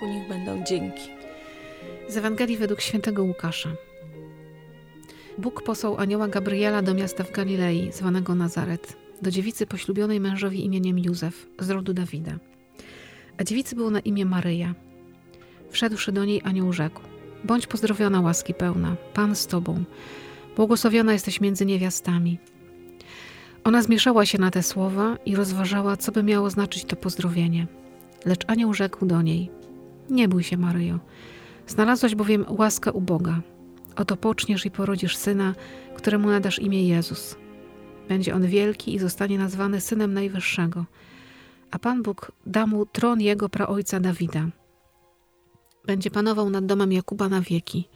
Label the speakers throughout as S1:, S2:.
S1: Bogu niech będą dzięki.
S2: Z Ewangelii według świętego Łukasza. Bóg posłał anioła Gabriela do miasta w Galilei, zwanego Nazaret, do dziewicy poślubionej mężowi imieniem Józef, z rodu Dawida. A dziewicy było na imię Maryja. Wszedłszy do niej anioł rzekł, bądź pozdrowiona łaski pełna, Pan z Tobą, błogosławiona jesteś między niewiastami. Ona zmieszała się na te słowa i rozważała, co by miało znaczyć to pozdrowienie. Lecz anioł rzekł do niej, nie bój się Maryjo, znalazłaś bowiem łaskę u Boga. Oto poczniesz i porodzisz syna, któremu nadasz imię Jezus. Będzie on wielki i zostanie nazwany synem Najwyższego. A Pan Bóg da mu tron jego praojca Dawida. Będzie panował nad domem Jakuba na wieki,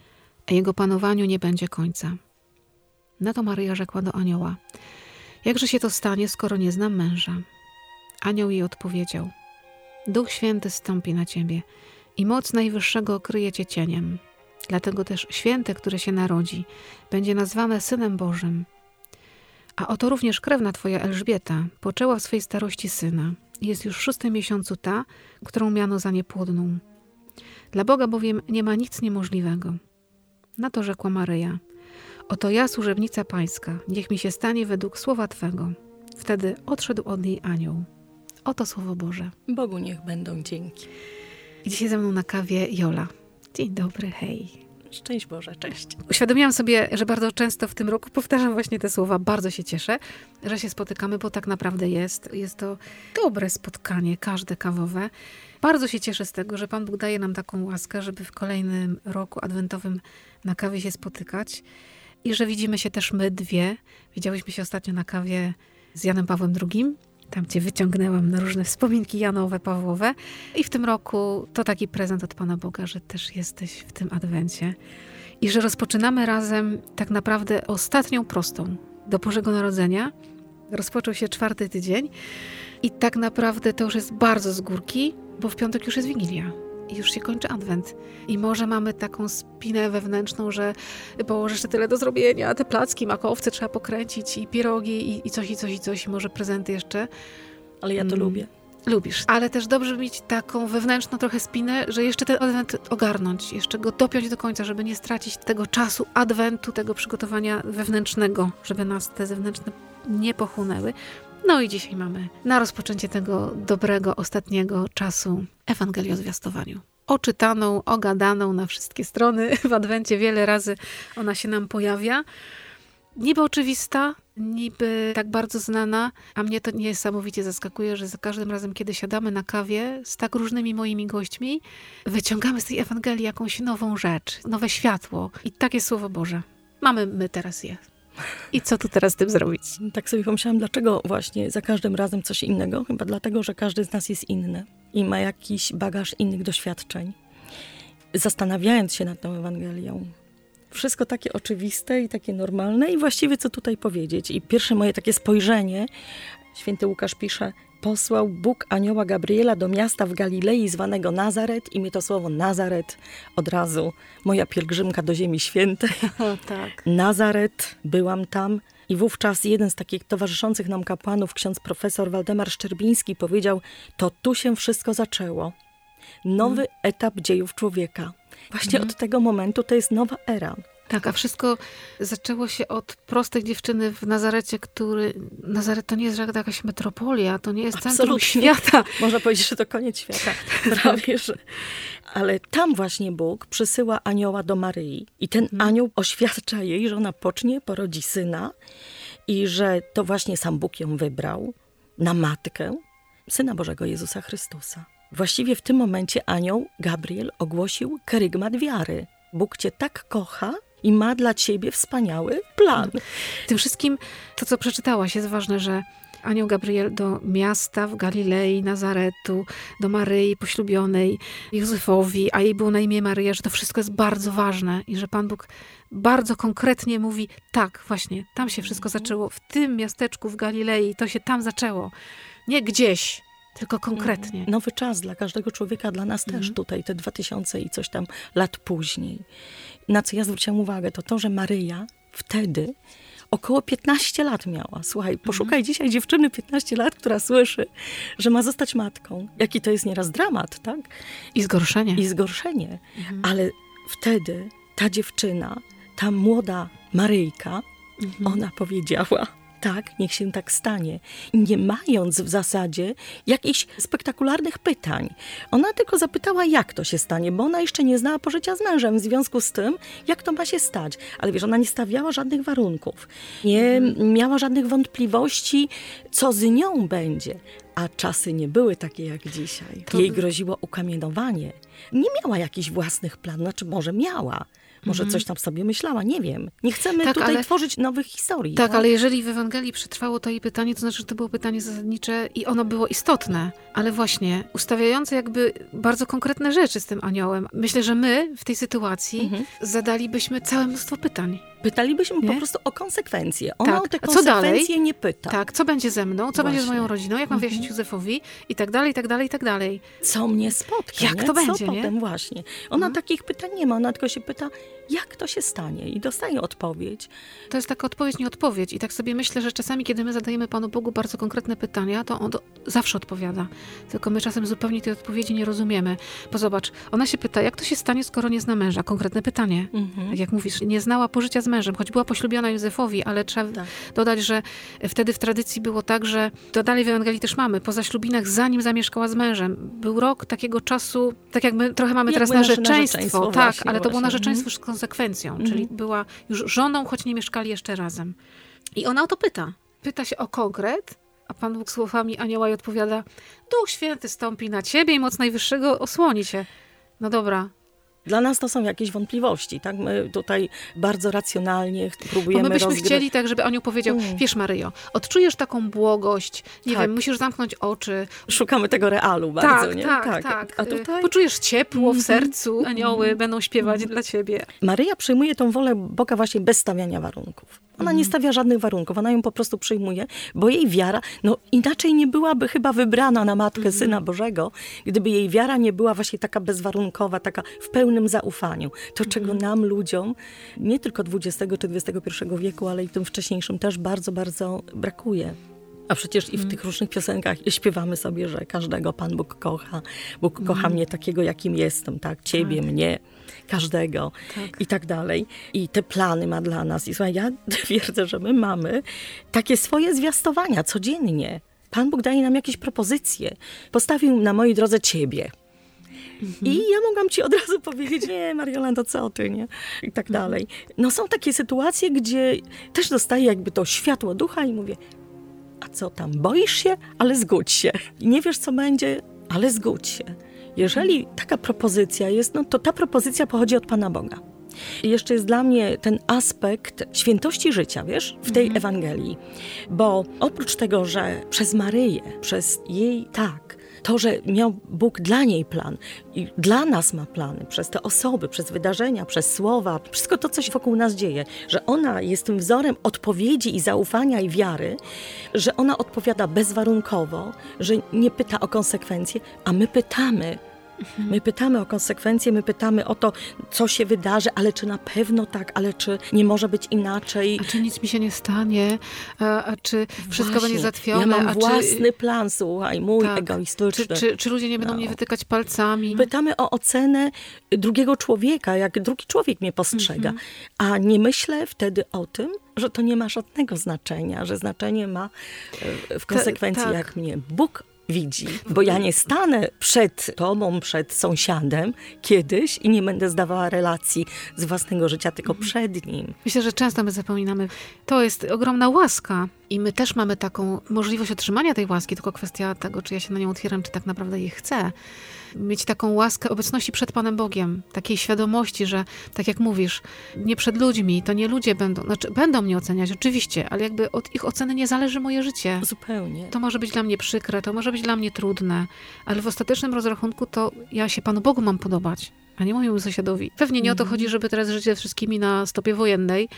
S2: a jego panowaniu nie będzie końca. Na to Maryja rzekła do anioła: Jakże się to stanie, skoro nie znam męża? Anioł jej odpowiedział: Duch Święty stąpi na ciebie i moc Najwyższego okryje cię cieniem. Dlatego też święte, które się narodzi, będzie nazwane Synem Bożym. A oto również krewna twoja Elżbieta poczęła w swej starości syna jest już w szóstym miesiącu ta, którą miano za niepłodną. Dla Boga bowiem nie ma nic niemożliwego. Na to rzekła Maryja: Oto ja, służebnica pańska, niech mi się stanie według słowa twego. Wtedy odszedł od niej anioł. Oto słowo Boże.
S1: Bogu niech będą dzięki.
S2: I dzisiaj ze mną na kawie Jola. Dzień dobry, hej.
S1: Szczęść Boże, cześć.
S2: Uświadomiłam sobie, że bardzo często w tym roku powtarzam właśnie te słowa. Bardzo się cieszę, że się spotykamy, bo tak naprawdę jest. Jest to dobre spotkanie, każde kawowe. Bardzo się cieszę z tego, że Pan Bóg daje nam taką łaskę, żeby w kolejnym roku adwentowym na kawie się spotykać. I że widzimy się też my dwie. Widziałyśmy się ostatnio na kawie z Janem Pawłem II. Tam cię wyciągnęłam na różne wspominki Janowe, Pawłowe. I w tym roku to taki prezent od Pana Boga, że też jesteś w tym adwencie. I że rozpoczynamy razem tak naprawdę ostatnią prostą do Bożego Narodzenia. Rozpoczął się czwarty tydzień i tak naprawdę to już jest bardzo z górki, bo w piątek już jest Wigilia i już się kończy adwent. I może mamy taką spinę wewnętrzną, że bo jeszcze tyle do zrobienia, te placki, makowce trzeba pokręcić i pierogi i, i coś, i coś, i coś, i może prezenty jeszcze.
S1: Ale ja to mm. lubię.
S2: Lubisz, ale też dobrze mieć taką wewnętrzną trochę spinę, że jeszcze ten adwent ogarnąć, jeszcze go dopiąć do końca, żeby nie stracić tego czasu adwentu, tego przygotowania wewnętrznego, żeby nas te zewnętrzne nie pochłonęły. No i dzisiaj mamy na rozpoczęcie tego dobrego, ostatniego czasu Ewangelię o zwiastowaniu. Oczytaną, ogadaną na wszystkie strony. W Adwencie wiele razy ona się nam pojawia. Niby oczywista, niby tak bardzo znana, a mnie to niesamowicie zaskakuje, że za każdym razem, kiedy siadamy na kawie z tak różnymi moimi gośćmi, wyciągamy z tej Ewangelii jakąś nową rzecz, nowe światło i takie Słowo Boże. Mamy my teraz je. I co tu teraz z tym zrobić?
S1: Tak sobie pomyślałam, dlaczego właśnie za każdym razem coś innego? Chyba dlatego, że każdy z nas jest inny i ma jakiś bagaż innych doświadczeń. Zastanawiając się nad tą Ewangelią, wszystko takie oczywiste i takie normalne i właściwie co tutaj powiedzieć. I pierwsze moje takie spojrzenie, święty Łukasz pisze, posłał Bóg anioła Gabriela do miasta w Galilei zwanego Nazaret i mi to słowo Nazaret od razu moja pielgrzymka do Ziemi Świętej.
S2: O, tak.
S1: Nazaret, byłam tam i wówczas jeden z takich towarzyszących nam kapłanów, ksiądz profesor Waldemar Szczerbiński powiedział, to tu się wszystko zaczęło. Nowy hmm. etap dziejów człowieka. Właśnie hmm. od tego momentu to jest nowa era.
S2: Tak, a wszystko zaczęło się od prostej dziewczyny w Nazarecie, który... Nazaret to nie jest jakaś metropolia, to nie jest Absolutnie. centrum świata.
S1: Można powiedzieć, że to koniec świata. Prawie, że... Ale tam właśnie Bóg przysyła anioła do Maryi. I ten hmm. anioł oświadcza jej, że ona pocznie, porodzi syna i że to właśnie sam Bóg ją wybrał na matkę Syna Bożego Jezusa Chrystusa. Właściwie w tym momencie anioł Gabriel ogłosił kerygmat wiary. Bóg cię tak kocha, i ma dla ciebie wspaniały plan.
S2: Tym wszystkim to, co przeczytałaś, jest ważne, że anioł Gabriel do miasta w Galilei, Nazaretu, do Maryi poślubionej, Józefowi, a jej było na imię Maryja, że to wszystko jest bardzo ważne i że Pan Bóg bardzo konkretnie mówi, tak, właśnie, tam się wszystko mhm. zaczęło, w tym miasteczku w Galilei, to się tam zaczęło. Nie gdzieś, tylko konkretnie. Mhm.
S1: Nowy czas dla każdego człowieka, dla nas mhm. też tutaj, te dwa tysiące i coś tam lat później. Na co ja zwróciłam uwagę, to to, że Maryja wtedy około 15 lat miała. Słuchaj, poszukaj mhm. dzisiaj dziewczyny 15 lat, która słyszy, że ma zostać matką. Jaki to jest nieraz dramat, tak?
S2: I zgorszenie.
S1: I zgorszenie. Mhm. Ale wtedy ta dziewczyna, ta młoda Maryjka, mhm. ona powiedziała, tak, niech się tak stanie. Nie mając w zasadzie jakichś spektakularnych pytań. Ona tylko zapytała, jak to się stanie, bo ona jeszcze nie znała pożycia z mężem, w związku z tym, jak to ma się stać. Ale wiesz, ona nie stawiała żadnych warunków, nie miała żadnych wątpliwości, co z nią będzie. A czasy nie były takie jak dzisiaj. To... Jej groziło ukamienowanie. Nie miała jakichś własnych planów, znaczy może miała, może mhm. coś tam sobie myślała, nie wiem. Nie chcemy tak, tutaj ale, tworzyć nowych historii.
S2: Tak, tak, ale jeżeli w Ewangelii przetrwało to jej pytanie, to znaczy, że to było pytanie zasadnicze i ono było istotne, ale właśnie ustawiające jakby bardzo konkretne rzeczy z tym aniołem. Myślę, że my w tej sytuacji mhm. zadalibyśmy całe mnóstwo pytań.
S1: Pytalibyśmy nie? po prostu o konsekwencje. Ona tak. o te konsekwencje nie pyta.
S2: Tak, co będzie ze mną, co Właśnie. będzie z moją rodziną, jak mam mhm. wyjaśnić Józefowi i tak dalej, i tak dalej, i tak dalej.
S1: Co mnie spotka,
S2: Jak
S1: nie?
S2: to będzie,
S1: co
S2: nie?
S1: potem właśnie. Ona mhm. takich pytań nie ma, ona tylko się pyta, jak to się stanie i dostaje odpowiedź.
S2: To jest taka odpowiedź, nie odpowiedź i tak sobie myślę, że czasami, kiedy my zadajemy Panu Bogu bardzo konkretne pytania, to On zawsze odpowiada. Tylko my czasem zupełnie tej odpowiedzi nie rozumiemy. Bo zobacz, ona się pyta, jak to się stanie, skoro nie zna męża? Konkretne pytanie. Mhm. Tak jak mówisz, nie znała pożycia z mężem, choć była poślubiona Józefowi, ale trzeba tak. dodać, że wtedy w tradycji było tak, że to dalej w Ewangelii też mamy, po zaślubinach, zanim zamieszkała z mężem. Był rok takiego czasu, tak jak my trochę mamy teraz narzeczeństwo, narzeczeństwo tak, właśnie, ale to było narzeczeństwo mhm. Konsekwencją, mhm. czyli była już żoną, choć nie mieszkali jeszcze razem. I ona o to pyta. Pyta się o konkret, a Pan Bóg słowami anioła i odpowiada, Duch Święty stąpi na ciebie i moc Najwyższego osłoni cię. No dobra,
S1: dla nas to są jakieś wątpliwości, tak? My tutaj bardzo racjonalnie próbujemy
S2: Bo my byśmy
S1: rozgry...
S2: chcieli tak, żeby Aniu powiedział, mm. wiesz Maryjo, odczujesz taką błogość, nie tak. wiem, musisz zamknąć oczy.
S1: Szukamy tego realu bardzo,
S2: tak,
S1: nie?
S2: Tak, tak, tak. A tutaj... Poczujesz ciepło w mhm. sercu, anioły mm. będą śpiewać mm. dla ciebie.
S1: Maryja przyjmuje tą wolę Boga właśnie bez stawiania warunków. Ona nie stawia żadnych warunków, ona ją po prostu przyjmuje, bo jej wiara, no inaczej nie byłaby chyba wybrana na Matkę mhm. Syna Bożego, gdyby jej wiara nie była właśnie taka bezwarunkowa, taka w pełnym zaufaniu. To, czego mhm. nam, ludziom, nie tylko XX czy XXI wieku, ale i tym wcześniejszym też bardzo, bardzo brakuje. A przecież i w mhm. tych różnych piosenkach śpiewamy sobie, że każdego Pan Bóg kocha. Bóg kocha mnie takiego, jakim jestem, tak? Ciebie, tak. mnie każdego tak. i tak dalej. I te plany ma dla nas. I słuchaj, ja twierdzę, że my mamy takie swoje zwiastowania codziennie. Pan Bóg daje nam jakieś propozycje. Postawił na mojej drodze ciebie. Mhm. I ja mogłam ci od razu powiedzieć, nie, Mariola, to co ty, nie? I tak mhm. dalej. No są takie sytuacje, gdzie też dostaję jakby to światło ducha i mówię, a co tam, boisz się? Ale zgódź się. I nie wiesz, co będzie, ale zgódź się. Jeżeli taka propozycja jest, no to ta propozycja pochodzi od Pana Boga. I jeszcze jest dla mnie ten aspekt świętości życia, wiesz, w tej mhm. Ewangelii. Bo oprócz tego, że przez Maryję, przez jej tak, to, że miał Bóg dla niej plan i dla nas ma plany, przez te osoby, przez wydarzenia, przez słowa, wszystko to, co się wokół nas dzieje, że ona jest tym wzorem odpowiedzi i zaufania i wiary, że ona odpowiada bezwarunkowo, że nie pyta o konsekwencje, a my pytamy, My pytamy o konsekwencje, my pytamy o to, co się wydarzy, ale czy na pewno tak, ale czy nie może być inaczej.
S2: A czy nic mi się nie stanie, a, a czy wszystko Właśnie. będzie zatwione. Ja
S1: mam własny czy... plan, słuchaj, mój tak. egoistyczny.
S2: Czy, czy, czy, ludzie nie będą no. mnie wytykać palcami?
S1: Pytamy o ocenę drugiego człowieka, jak drugi człowiek mnie postrzega. Mhm. A nie myślę wtedy o tym, że to nie ma żadnego znaczenia, że znaczenie ma e, w konsekwencji, tak. jak mnie Bóg widzi. Bo ja nie stanę przed tobą, przed sąsiadem kiedyś i nie będę zdawała relacji z własnego życia, tylko przed nim.
S2: Myślę, że często my zapominamy. To jest ogromna łaska. I my też mamy taką możliwość otrzymania tej łaski, tylko kwestia tego, czy ja się na nią otwieram, czy tak naprawdę jej chcę mieć taką łaskę obecności przed Panem Bogiem, takiej świadomości, że tak jak mówisz, nie przed ludźmi, to nie ludzie będą, znaczy będą mnie oceniać, oczywiście, ale jakby od ich oceny nie zależy moje życie.
S1: Zupełnie.
S2: To może być dla mnie przykre, to może być dla mnie trudne, ale w ostatecznym rozrachunku to ja się Panu Bogu mam podobać, a nie mojemu sąsiadowi. Pewnie nie o to chodzi, żeby teraz żyć ze wszystkimi na stopie wojennej,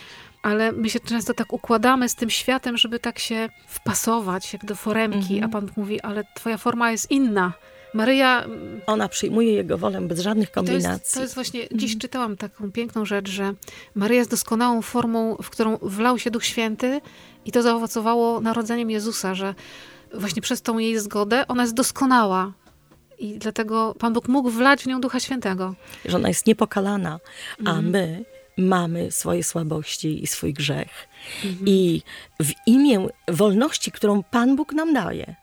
S2: ale my się często tak układamy z tym światem, żeby tak się wpasować, jak do foremki, a Pan mówi, ale twoja forma jest inna Maryja...
S1: Ona przyjmuje jego wolę bez żadnych kombinacji. To
S2: jest, to jest właśnie, dziś mhm. czytałam taką piękną rzecz, że Maryja jest doskonałą formą, w którą wlał się Duch Święty i to zaowocowało narodzeniem Jezusa, że właśnie przez tą jej zgodę ona jest doskonała. I dlatego Pan Bóg mógł wlać w nią Ducha Świętego.
S1: Że ona jest niepokalana, a mhm. my mamy swoje słabości i swój grzech. Mhm. I w imię wolności, którą Pan Bóg nam daje,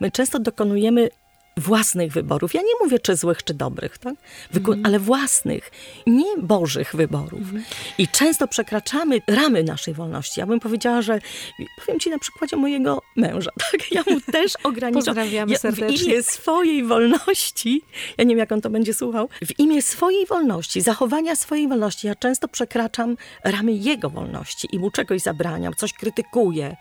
S1: my często dokonujemy własnych wyborów. Ja nie mówię czy złych, czy dobrych, tak? Mhm. ale własnych, nie bożych wyborów. Mhm. I często przekraczamy ramy naszej wolności. Ja bym powiedziała, że powiem ci na przykładzie mojego męża, tak? Ja mu też ograniczam.
S2: Pozdrawiamy
S1: ja,
S2: serdecznie.
S1: W imię swojej wolności, ja nie wiem, jak on to będzie słuchał, w imię swojej wolności, zachowania swojej wolności, ja często przekraczam ramy jego wolności i mu czegoś zabraniam, coś krytykuję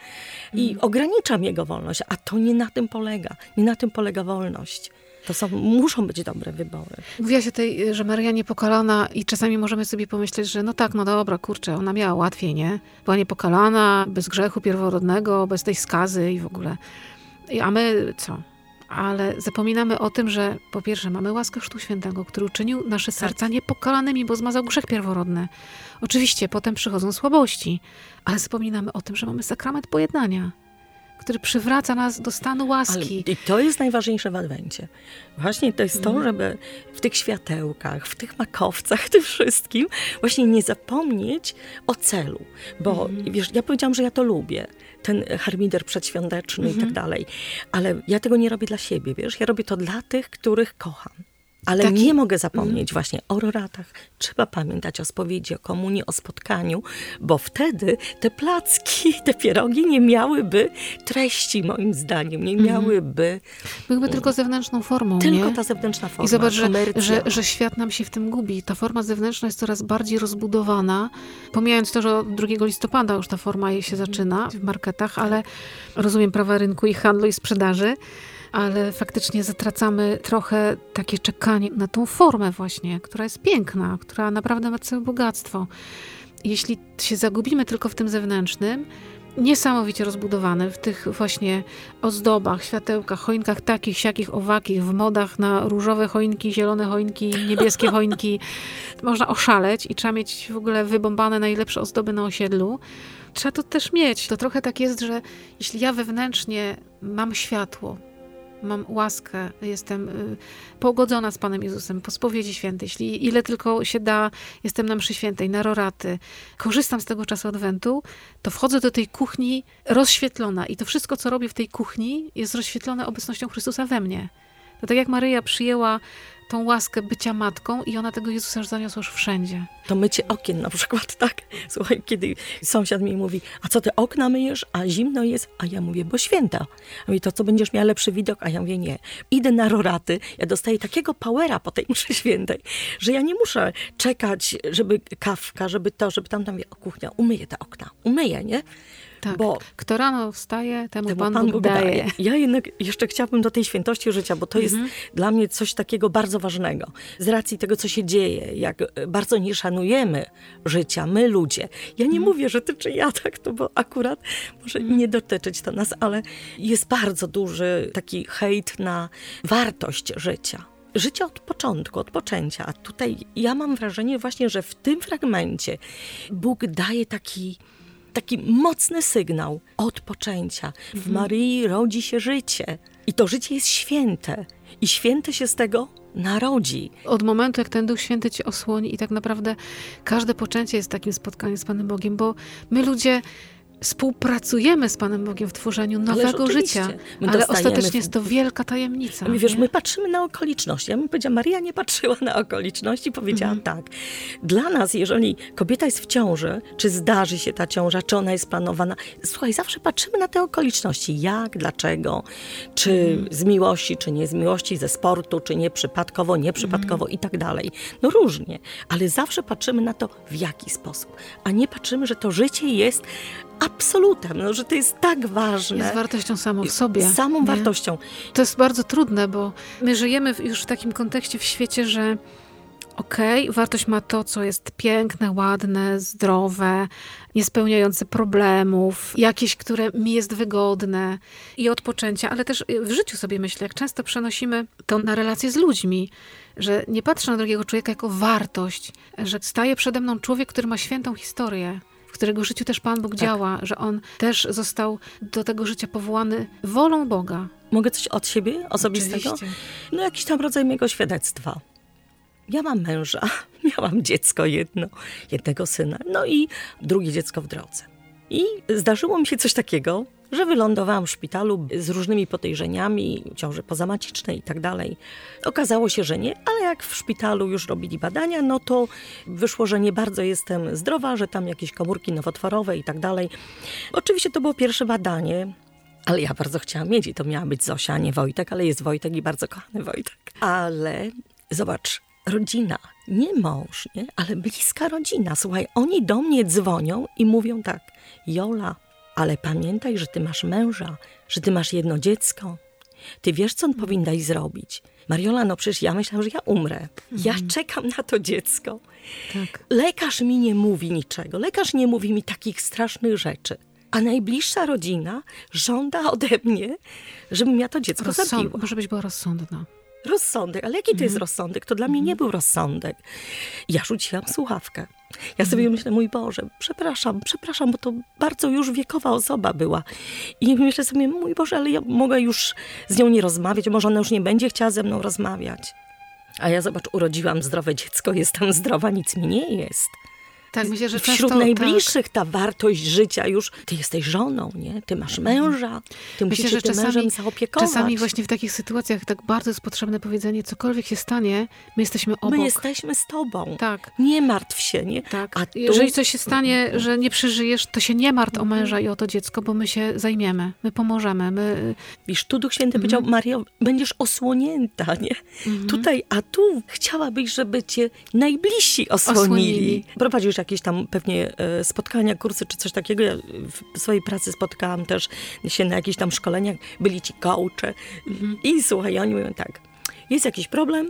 S1: i mhm. ograniczam jego wolność, a to nie na tym polega. Nie na tym polega wolność. To są, muszą być dobre wybory.
S2: Mówiła się tutaj, że Maryja niepokalana i czasami możemy sobie pomyśleć, że no tak, no dobra, kurczę, ona miała łatwiej, nie? Była niepokalana, bez grzechu pierworodnego, bez tej skazy i w ogóle. A my co? Ale zapominamy o tym, że po pierwsze mamy łaskę Chrztu Świętego, który uczynił nasze serca tak. niepokalanymi, bo zmazał grzech pierworodny. Oczywiście potem przychodzą słabości, ale zapominamy o tym, że mamy sakrament pojednania który przywraca nas do stanu łaski.
S1: Ale, I to jest najważniejsze w Adwencie. Właśnie to jest to, mhm. żeby w tych światełkach, w tych makowcach, tym wszystkim, właśnie nie zapomnieć o celu. Bo mm. wiesz, ja powiedziałam, że ja to lubię. Ten harmider przedświąteczny mm -hmm. i tak mhm. dalej. Ale ja tego nie robię dla siebie, wiesz? Ja robię to dla tych, których kocham. Ale Taki... nie mogę zapomnieć mm. właśnie o roratach. Trzeba pamiętać o spowiedzi, o komunii, o spotkaniu, bo wtedy te placki, te pierogi nie miałyby treści, moim zdaniem. Nie mhm. miałyby...
S2: Byłyby tylko zewnętrzną formą,
S1: Tylko
S2: nie?
S1: ta zewnętrzna forma,
S2: I zobacz, że, że, że, świat nam się w tym gubi. Ta forma zewnętrzna jest coraz bardziej rozbudowana. Pomijając to, że od 2 listopada już ta forma się zaczyna w marketach, ale rozumiem prawa rynku i handlu i sprzedaży ale faktycznie zatracamy trochę takie czekanie na tą formę właśnie, która jest piękna, która naprawdę ma całe bogactwo. Jeśli się zagubimy tylko w tym zewnętrznym, niesamowicie rozbudowany w tych właśnie ozdobach, światełkach, choinkach takich, siakich, owakich, w modach na różowe choinki, zielone choinki, niebieskie choinki. Można oszaleć i trzeba mieć w ogóle wybombane najlepsze ozdoby na osiedlu. Trzeba to też mieć. To trochę tak jest, że jeśli ja wewnętrznie mam światło, mam łaskę, jestem y, pogodzona z Panem Jezusem, po spowiedzi świętej, jeśli ile tylko się da, jestem na mszy świętej, na roraty, korzystam z tego czasu Adwentu, to wchodzę do tej kuchni rozświetlona i to wszystko, co robię w tej kuchni, jest rozświetlone obecnością Chrystusa we mnie. To tak jak Maryja przyjęła tą łaskę bycia matką i ona tego Jezusa zaniosła już wszędzie.
S1: To mycie okien na przykład, tak? Słuchaj, kiedy sąsiad mi mówi, a co ty okna myjesz, a zimno jest? A ja mówię, bo święta. A mówi, to co, będziesz miała lepszy widok? A ja mówię, nie. Idę na roraty, ja dostaję takiego powera po tej mszy świętej, że ja nie muszę czekać, żeby kawka, żeby to, żeby tam, tam, o kuchnia, umyję te okna, umyję, nie?
S2: Tak. Bo kto rano wstaje, temu, temu Pan, Pan Bóg, Bóg daje. daje.
S1: Ja jednak jeszcze chciałabym do tej świętości życia, bo to mhm. jest dla mnie coś takiego bardzo ważnego. Z racji tego, co się dzieje, jak bardzo nie szanujemy życia, my ludzie. Ja nie mhm. mówię, że ty czy ja tak, to bo akurat może mhm. nie dotyczyć to nas, ale jest bardzo duży taki hejt na wartość życia życie od początku, od poczęcia. A tutaj ja mam wrażenie właśnie, że w tym fragmencie Bóg daje taki taki mocny sygnał odpoczęcia. W mhm. Maryi rodzi się życie. I to życie jest święte. I święte się z tego narodzi.
S2: Od momentu, jak ten Duch Święty ci osłoni i tak naprawdę każde poczęcie jest takim spotkaniem z Panem Bogiem, bo my ludzie współpracujemy z Panem Bogiem w tworzeniu nowego życia. Ale ostatecznie jest to wielka tajemnica.
S1: My, wiesz, my patrzymy na okoliczności. Ja bym powiedziała, Maria nie patrzyła na okoliczności, powiedziała mhm. tak. Dla nas, jeżeli kobieta jest w ciąży, czy zdarzy się ta ciąża, czy ona jest planowana, słuchaj, zawsze patrzymy na te okoliczności. Jak, dlaczego, czy mhm. z miłości, czy nie z miłości, ze sportu, czy nie przypadkowo, nieprzypadkowo mhm. i tak dalej. No różnie, ale zawsze patrzymy na to, w jaki sposób. A nie patrzymy, że to życie jest absolutem, no, że to jest tak ważne.
S2: Jest wartością samą w sobie.
S1: Samą nie? wartością.
S2: To jest bardzo trudne, bo my żyjemy już w takim kontekście w świecie, że okej, okay, wartość ma to, co jest piękne, ładne, zdrowe, niespełniające problemów, jakieś, które mi jest wygodne i odpoczęcia, ale też w życiu sobie myślę, jak często przenosimy to na relacje z ludźmi, że nie patrzę na drugiego człowieka jako wartość, że staje przede mną człowiek, który ma świętą historię, w którego życiu też Pan Bóg tak. działa, że on też został do tego życia powołany wolą Boga.
S1: Mogę coś od siebie osobistego? Oczywiście. No jakiś tam rodzaj mojego świadectwa. Ja mam męża, miałam dziecko jedno, jednego syna, no i drugie dziecko w drodze. I zdarzyło mi się coś takiego, że wylądowałam w szpitalu z różnymi podejrzeniami, ciąży pozamacicznej i tak dalej. Okazało się, że nie, ale jak w szpitalu już robili badania, no to wyszło, że nie bardzo jestem zdrowa, że tam jakieś komórki nowotworowe i tak dalej. Oczywiście to było pierwsze badanie, ale ja bardzo chciałam mieć i to miała być Zosia, a nie Wojtek, ale jest Wojtek i bardzo kochany Wojtek. Ale zobacz, rodzina, nie mąż, nie? ale bliska rodzina. Słuchaj, oni do mnie dzwonią i mówią tak, Jola, ale pamiętaj, że ty masz męża, że ty masz jedno dziecko. Ty wiesz, co on powinnaś zrobić. Mariola, no przecież ja myślałam, że ja umrę. Ja mhm. czekam na to dziecko. Tak. Lekarz mi nie mówi niczego. Lekarz nie mówi mi takich strasznych rzeczy. A najbliższa rodzina żąda ode mnie, żebym ja to dziecko Rozsąd- zabiła.
S2: Może być była rozsądna.
S1: Rozsądek, ale jaki to jest mhm. rozsądek? To dla mnie nie był rozsądek. Ja rzuciłam słuchawkę. Ja sobie myślę, mój Boże, przepraszam, przepraszam, bo to bardzo już wiekowa osoba była. I myślę sobie, mój Boże, ale ja mogę już z nią nie rozmawiać, może ona już nie będzie chciała ze mną rozmawiać. A ja zobacz, urodziłam zdrowe dziecko, jestem zdrowa, nic mi nie jest.
S2: Tak, myślę, że
S1: Wśród
S2: często,
S1: najbliższych tak. ta wartość życia już, ty jesteś żoną, nie? Ty masz męża, ty myślę, musisz się czasami, mężem zaopiekować.
S2: Czasami właśnie w takich sytuacjach tak bardzo jest potrzebne powiedzenie, cokolwiek się stanie, my jesteśmy obok.
S1: My jesteśmy z tobą. Tak. Nie martw się, nie?
S2: Tak. A tu... Jeżeli coś się stanie, że nie przeżyjesz, to się nie martw o męża i o to dziecko, bo my się zajmiemy, my pomożemy. My...
S1: Wiesz, tu Duch Święty mhm. powiedział, Mario, będziesz osłonięta, nie? Mhm. Tutaj, a tu chciałabyś, żeby cię najbliżsi osłonili. osłonili. Prowadzisz jakieś tam pewnie e, spotkania, kursy czy coś takiego. Ja w swojej pracy spotkałam też się na jakichś tam szkoleniach, byli ci coache mhm. i słuchaj, oni mówią tak, jest jakiś problem,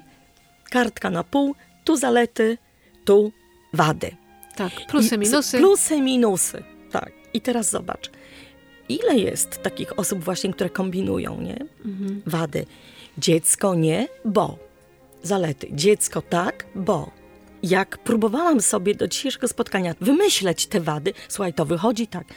S1: kartka na pół, tu zalety, tu wady.
S2: Tak, plusy, minusy.
S1: Plusy, minusy, tak. I teraz zobacz, ile jest takich osób właśnie, które kombinują, nie? Mhm. Wady. Dziecko nie, bo. Zalety. Dziecko tak, bo jak próbowałam sobie do dzisiejszego spotkania wymyśleć te wady, słuchaj, to wychodzi tak.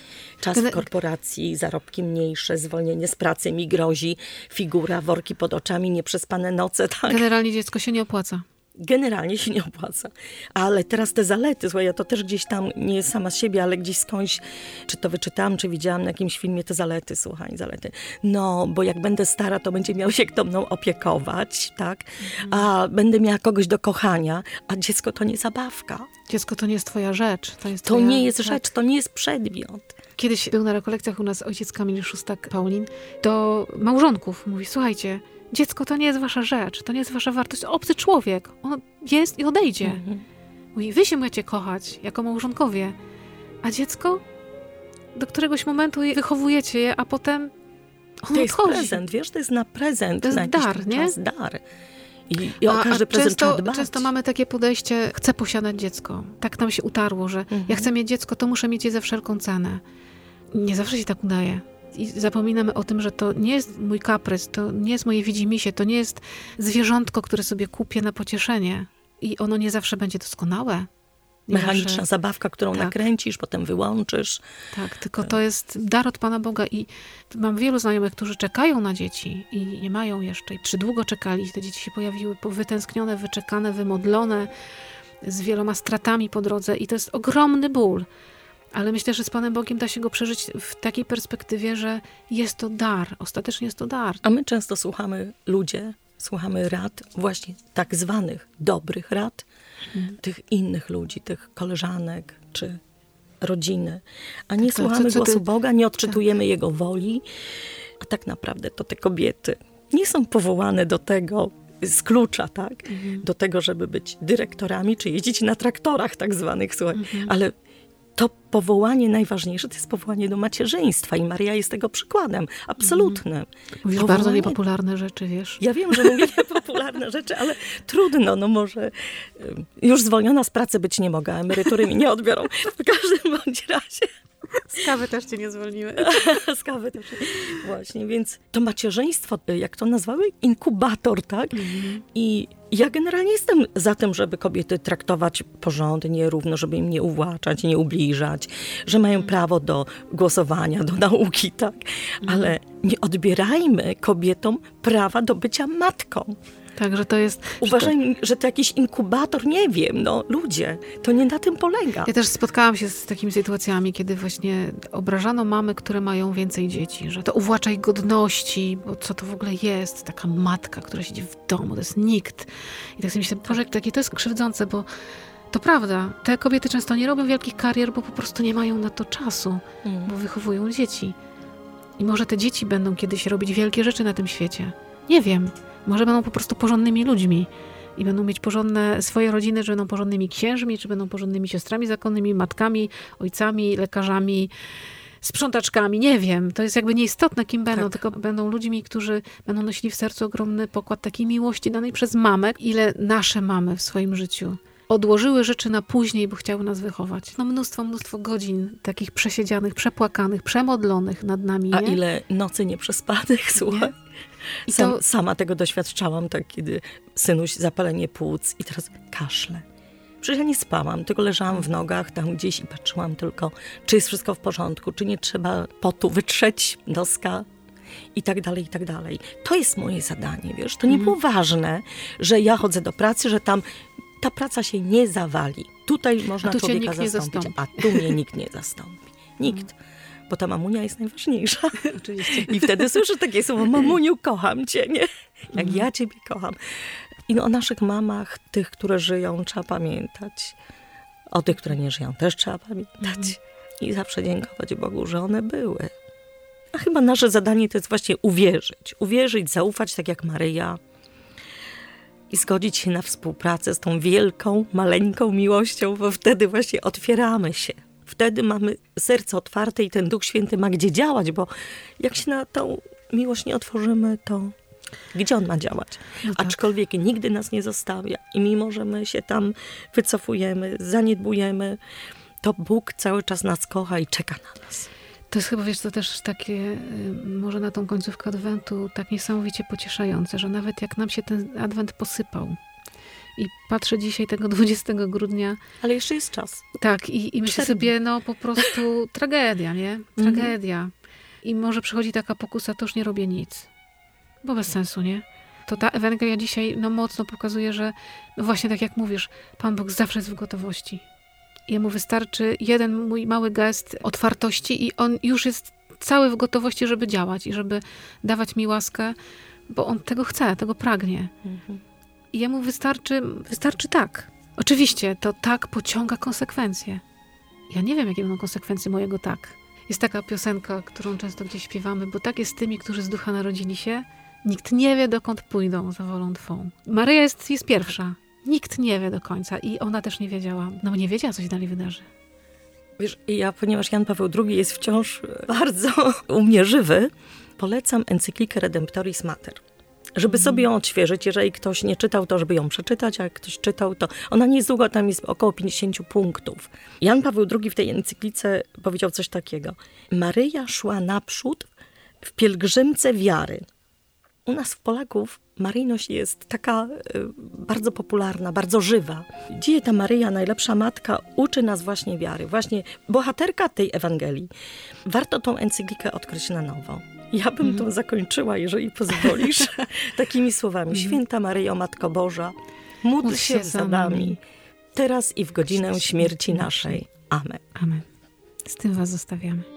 S1: Czas w korporacji, zarobki mniejsze, zwolnienie z pracy mi grozi, figura, worki pod oczami, nieprzespane noce, tak.
S2: Generalnie dziecko się nie opłaca
S1: generalnie się nie opłaca. Ale teraz te zalety, słuchaj, ja to też gdzieś tam, nie sama z siebie, ale gdzieś skądś, czy to wyczytałam, czy widziałam na jakimś filmie te zalety, słuchaj, zalety. No, bo jak będę stara, to będzie miał się kto mną opiekować, tak? A będę miała kogoś do kochania, a dziecko to nie zabawka.
S2: Dziecko to nie jest twoja rzecz. To, jest
S1: to nie jest rzecz, to nie jest przedmiot.
S2: Kiedyś był na rekolekcjach u nas ojciec Kamil Szustak Paulin do małżonków. Mówi, słuchajcie, dziecko to nie jest wasza rzecz, to nie jest wasza wartość, obcy człowiek. On jest i odejdzie. Mhm. Mówi, wy się możecie kochać jako małżonkowie, a dziecko do któregoś momentu wychowujecie je, a potem on
S1: To jest
S2: odchodzi.
S1: prezent, wiesz, to jest na prezent.
S2: To jest
S1: na
S2: dar, nie?
S1: Czas, dar. I, i o każdy prezent
S2: często, często mamy takie podejście, chcę posiadać dziecko. Tak nam się utarło, że mhm. ja chcę mieć dziecko, to muszę mieć je za wszelką cenę. Nie zawsze się tak udaje i zapominamy o tym, że to nie jest mój kaprys, to nie jest moje widzimisię, to nie jest zwierzątko, które sobie kupię na pocieszenie. I ono nie zawsze będzie doskonałe.
S1: Nie Mechaniczna zawsze... zabawka, którą tak. nakręcisz, potem wyłączysz.
S2: Tak, tylko to jest dar od Pana Boga i mam wielu znajomych, którzy czekają na dzieci i nie mają jeszcze. Czy długo czekali, te dzieci się pojawiły, wytęsknione, wyczekane, wymodlone, z wieloma stratami po drodze i to jest ogromny ból. Ale myślę, że z Panem Bogiem da się go przeżyć w takiej perspektywie, że jest to dar, ostatecznie jest to dar.
S1: A my często słuchamy ludzie, słuchamy rad, właśnie tak zwanych dobrych rad, hmm. tych innych ludzi, tych koleżanek czy rodziny, a nie tak, słuchamy co, co głosu ty... Boga, nie odczytujemy tak. Jego woli, a tak naprawdę to te kobiety nie są powołane do tego, z klucza, tak? Mhm. Do tego, żeby być dyrektorami, czy jeździć na traktorach tak zwanych, słuchaj. Mhm. Ale to powołanie najważniejsze to jest powołanie do macierzyństwa i Maria jest tego przykładem absolutnym.
S2: Mhm. Mówisz powołanie... bardzo niepopularne rzeczy, wiesz?
S1: Ja wiem, że mówię niepopularne rzeczy, ale trudno, no może już zwolniona z pracy być nie mogę, emerytury mi nie odbiorą. W każdym bądź razie.
S2: Z kawy też cię nie zwolniły.
S1: Z kawy też. Właśnie, więc to macierzyństwo, jak to nazwały? Inkubator, tak? Mhm. I ja generalnie jestem za tym, żeby kobiety traktować porządnie, równo, żeby im nie uwłaczać, nie ubliżać, że mają mhm. prawo do głosowania, do nauki, tak? Mhm. Ale nie odbierajmy kobietom prawa do bycia matką.
S2: Tak, że to jest...
S1: Uważaj, że to, że to jakiś inkubator, nie wiem, no ludzie, to nie na tym polega.
S2: Ja też spotkałam się z takimi sytuacjami, kiedy właśnie obrażano mamy, które mają więcej dzieci, że to uwłacza ich godności, bo co to w ogóle jest, taka matka, która siedzi w domu, to jest nikt. I tak sobie myślę, Boże, takie to jest krzywdzące, bo to prawda, te kobiety często nie robią wielkich karier, bo po prostu nie mają na to czasu, mm. bo wychowują dzieci. I może te dzieci będą kiedyś robić wielkie rzeczy na tym świecie. Nie wiem. Może będą po prostu porządnymi ludźmi i będą mieć porządne swoje rodziny, że będą porządnymi księżmi, czy będą porządnymi siostrami zakonnymi, matkami, ojcami, lekarzami, sprzątaczkami, nie wiem. To jest jakby nieistotne, kim będą, tak. tylko będą ludźmi, którzy będą nosili w sercu ogromny pokład takiej miłości danej przez mamę, ile nasze mamy w swoim życiu odłożyły rzeczy na później, bo chciały nas wychować. No mnóstwo, mnóstwo godzin takich przesiedzianych, przepłakanych, przemodlonych nad nami.
S1: Nie? A ile nocy nieprzespanych, słuchaj. I Sam, to... Sama tego doświadczałam, tak kiedy synuś zapalenie płuc i teraz kaszle. Przecież ja nie spałam, tylko leżałam w nogach tam gdzieś i patrzyłam tylko, czy jest wszystko w porządku, czy nie trzeba potu wytrzeć noska i tak dalej, i tak dalej. To jest moje zadanie, wiesz. To nie mhm. było ważne, że ja chodzę do pracy, że tam ta praca się nie zawali. Tutaj można człowieka zastąpić, a tu mnie nikt nie zastąpi. Nikt. Mhm bo ta mamunia jest najważniejsza.
S2: Oczywiście.
S1: I wtedy słyszę takie słowo, mamuniu, kocham cię, nie? Jak mhm. ja ciebie kocham. I o naszych mamach, tych, które żyją, trzeba pamiętać. O tych, które nie żyją, też trzeba pamiętać. Mhm. I zawsze dziękować Bogu, że one były. A chyba nasze zadanie to jest właśnie uwierzyć. Uwierzyć, zaufać, tak jak Maryja. I zgodzić się na współpracę z tą wielką, maleńką miłością, bo wtedy właśnie otwieramy się wtedy mamy serce otwarte i ten Duch Święty ma gdzie działać, bo jak się na tą miłość nie otworzymy, to gdzie on ma działać? No tak. Aczkolwiek nigdy nas nie zostawia i mimo, że my się tam wycofujemy, zaniedbujemy, to Bóg cały czas nas kocha i czeka na nas.
S2: To jest chyba, wiesz, to też takie, y, może na tą końcówkę Adwentu, tak niesamowicie pocieszające, że nawet jak nam się ten Adwent posypał, i patrzę dzisiaj tego 20 grudnia.
S1: Ale jeszcze jest czas.
S2: Tak, i, i myślę sobie, no po prostu tragedia, nie? Mhm. Tragedia. I może przychodzi taka pokusa, to już nie robię nic. Bo bez sensu, nie? To ta Ewangelia dzisiaj no, mocno pokazuje, że no właśnie tak jak mówisz, Pan Bóg zawsze jest w gotowości. Jemu wystarczy jeden mój mały gest otwartości i on już jest cały w gotowości, żeby działać i żeby dawać mi łaskę, bo on tego chce, tego pragnie. Mhm. I jemu wystarczy, wystarczy tak. Oczywiście to tak pociąga konsekwencje. Ja nie wiem, jakie będą konsekwencje mojego tak. Jest taka piosenka, którą często gdzieś śpiewamy, bo tak jest z tymi, którzy z ducha narodzili się. Nikt nie wie, dokąd pójdą za wolą Twą. Maryja jest, jest pierwsza. Nikt nie wie do końca i ona też nie wiedziała. No nie wiedziała, co się dalej wydarzy.
S1: Wiesz, ja, ponieważ Jan Paweł II jest wciąż bardzo u mnie żywy, polecam encyklikę Redemptoris Mater żeby sobie ją odświeżyć. Jeżeli ktoś nie czytał, to żeby ją przeczytać, a jak ktoś czytał, to ona nie jest długa, tam jest około 50 punktów. Jan Paweł II w tej encyklice powiedział coś takiego. Maryja szła naprzód w pielgrzymce wiary. U nas w Polaków maryjność jest taka y, bardzo popularna, bardzo żywa. Dzieje ta Maryja, najlepsza matka, uczy nas właśnie wiary. Właśnie bohaterka tej Ewangelii. Warto tą encyklikę odkryć na nowo. Ja bym mm. to zakończyła, jeżeli pozwolisz, takimi słowami. Mhm. Święta Maryjo, Matko Boża, módl się za nami, teraz i w godzinę śmierci naszej. Amen.
S2: Amen. Z tym was zostawiamy.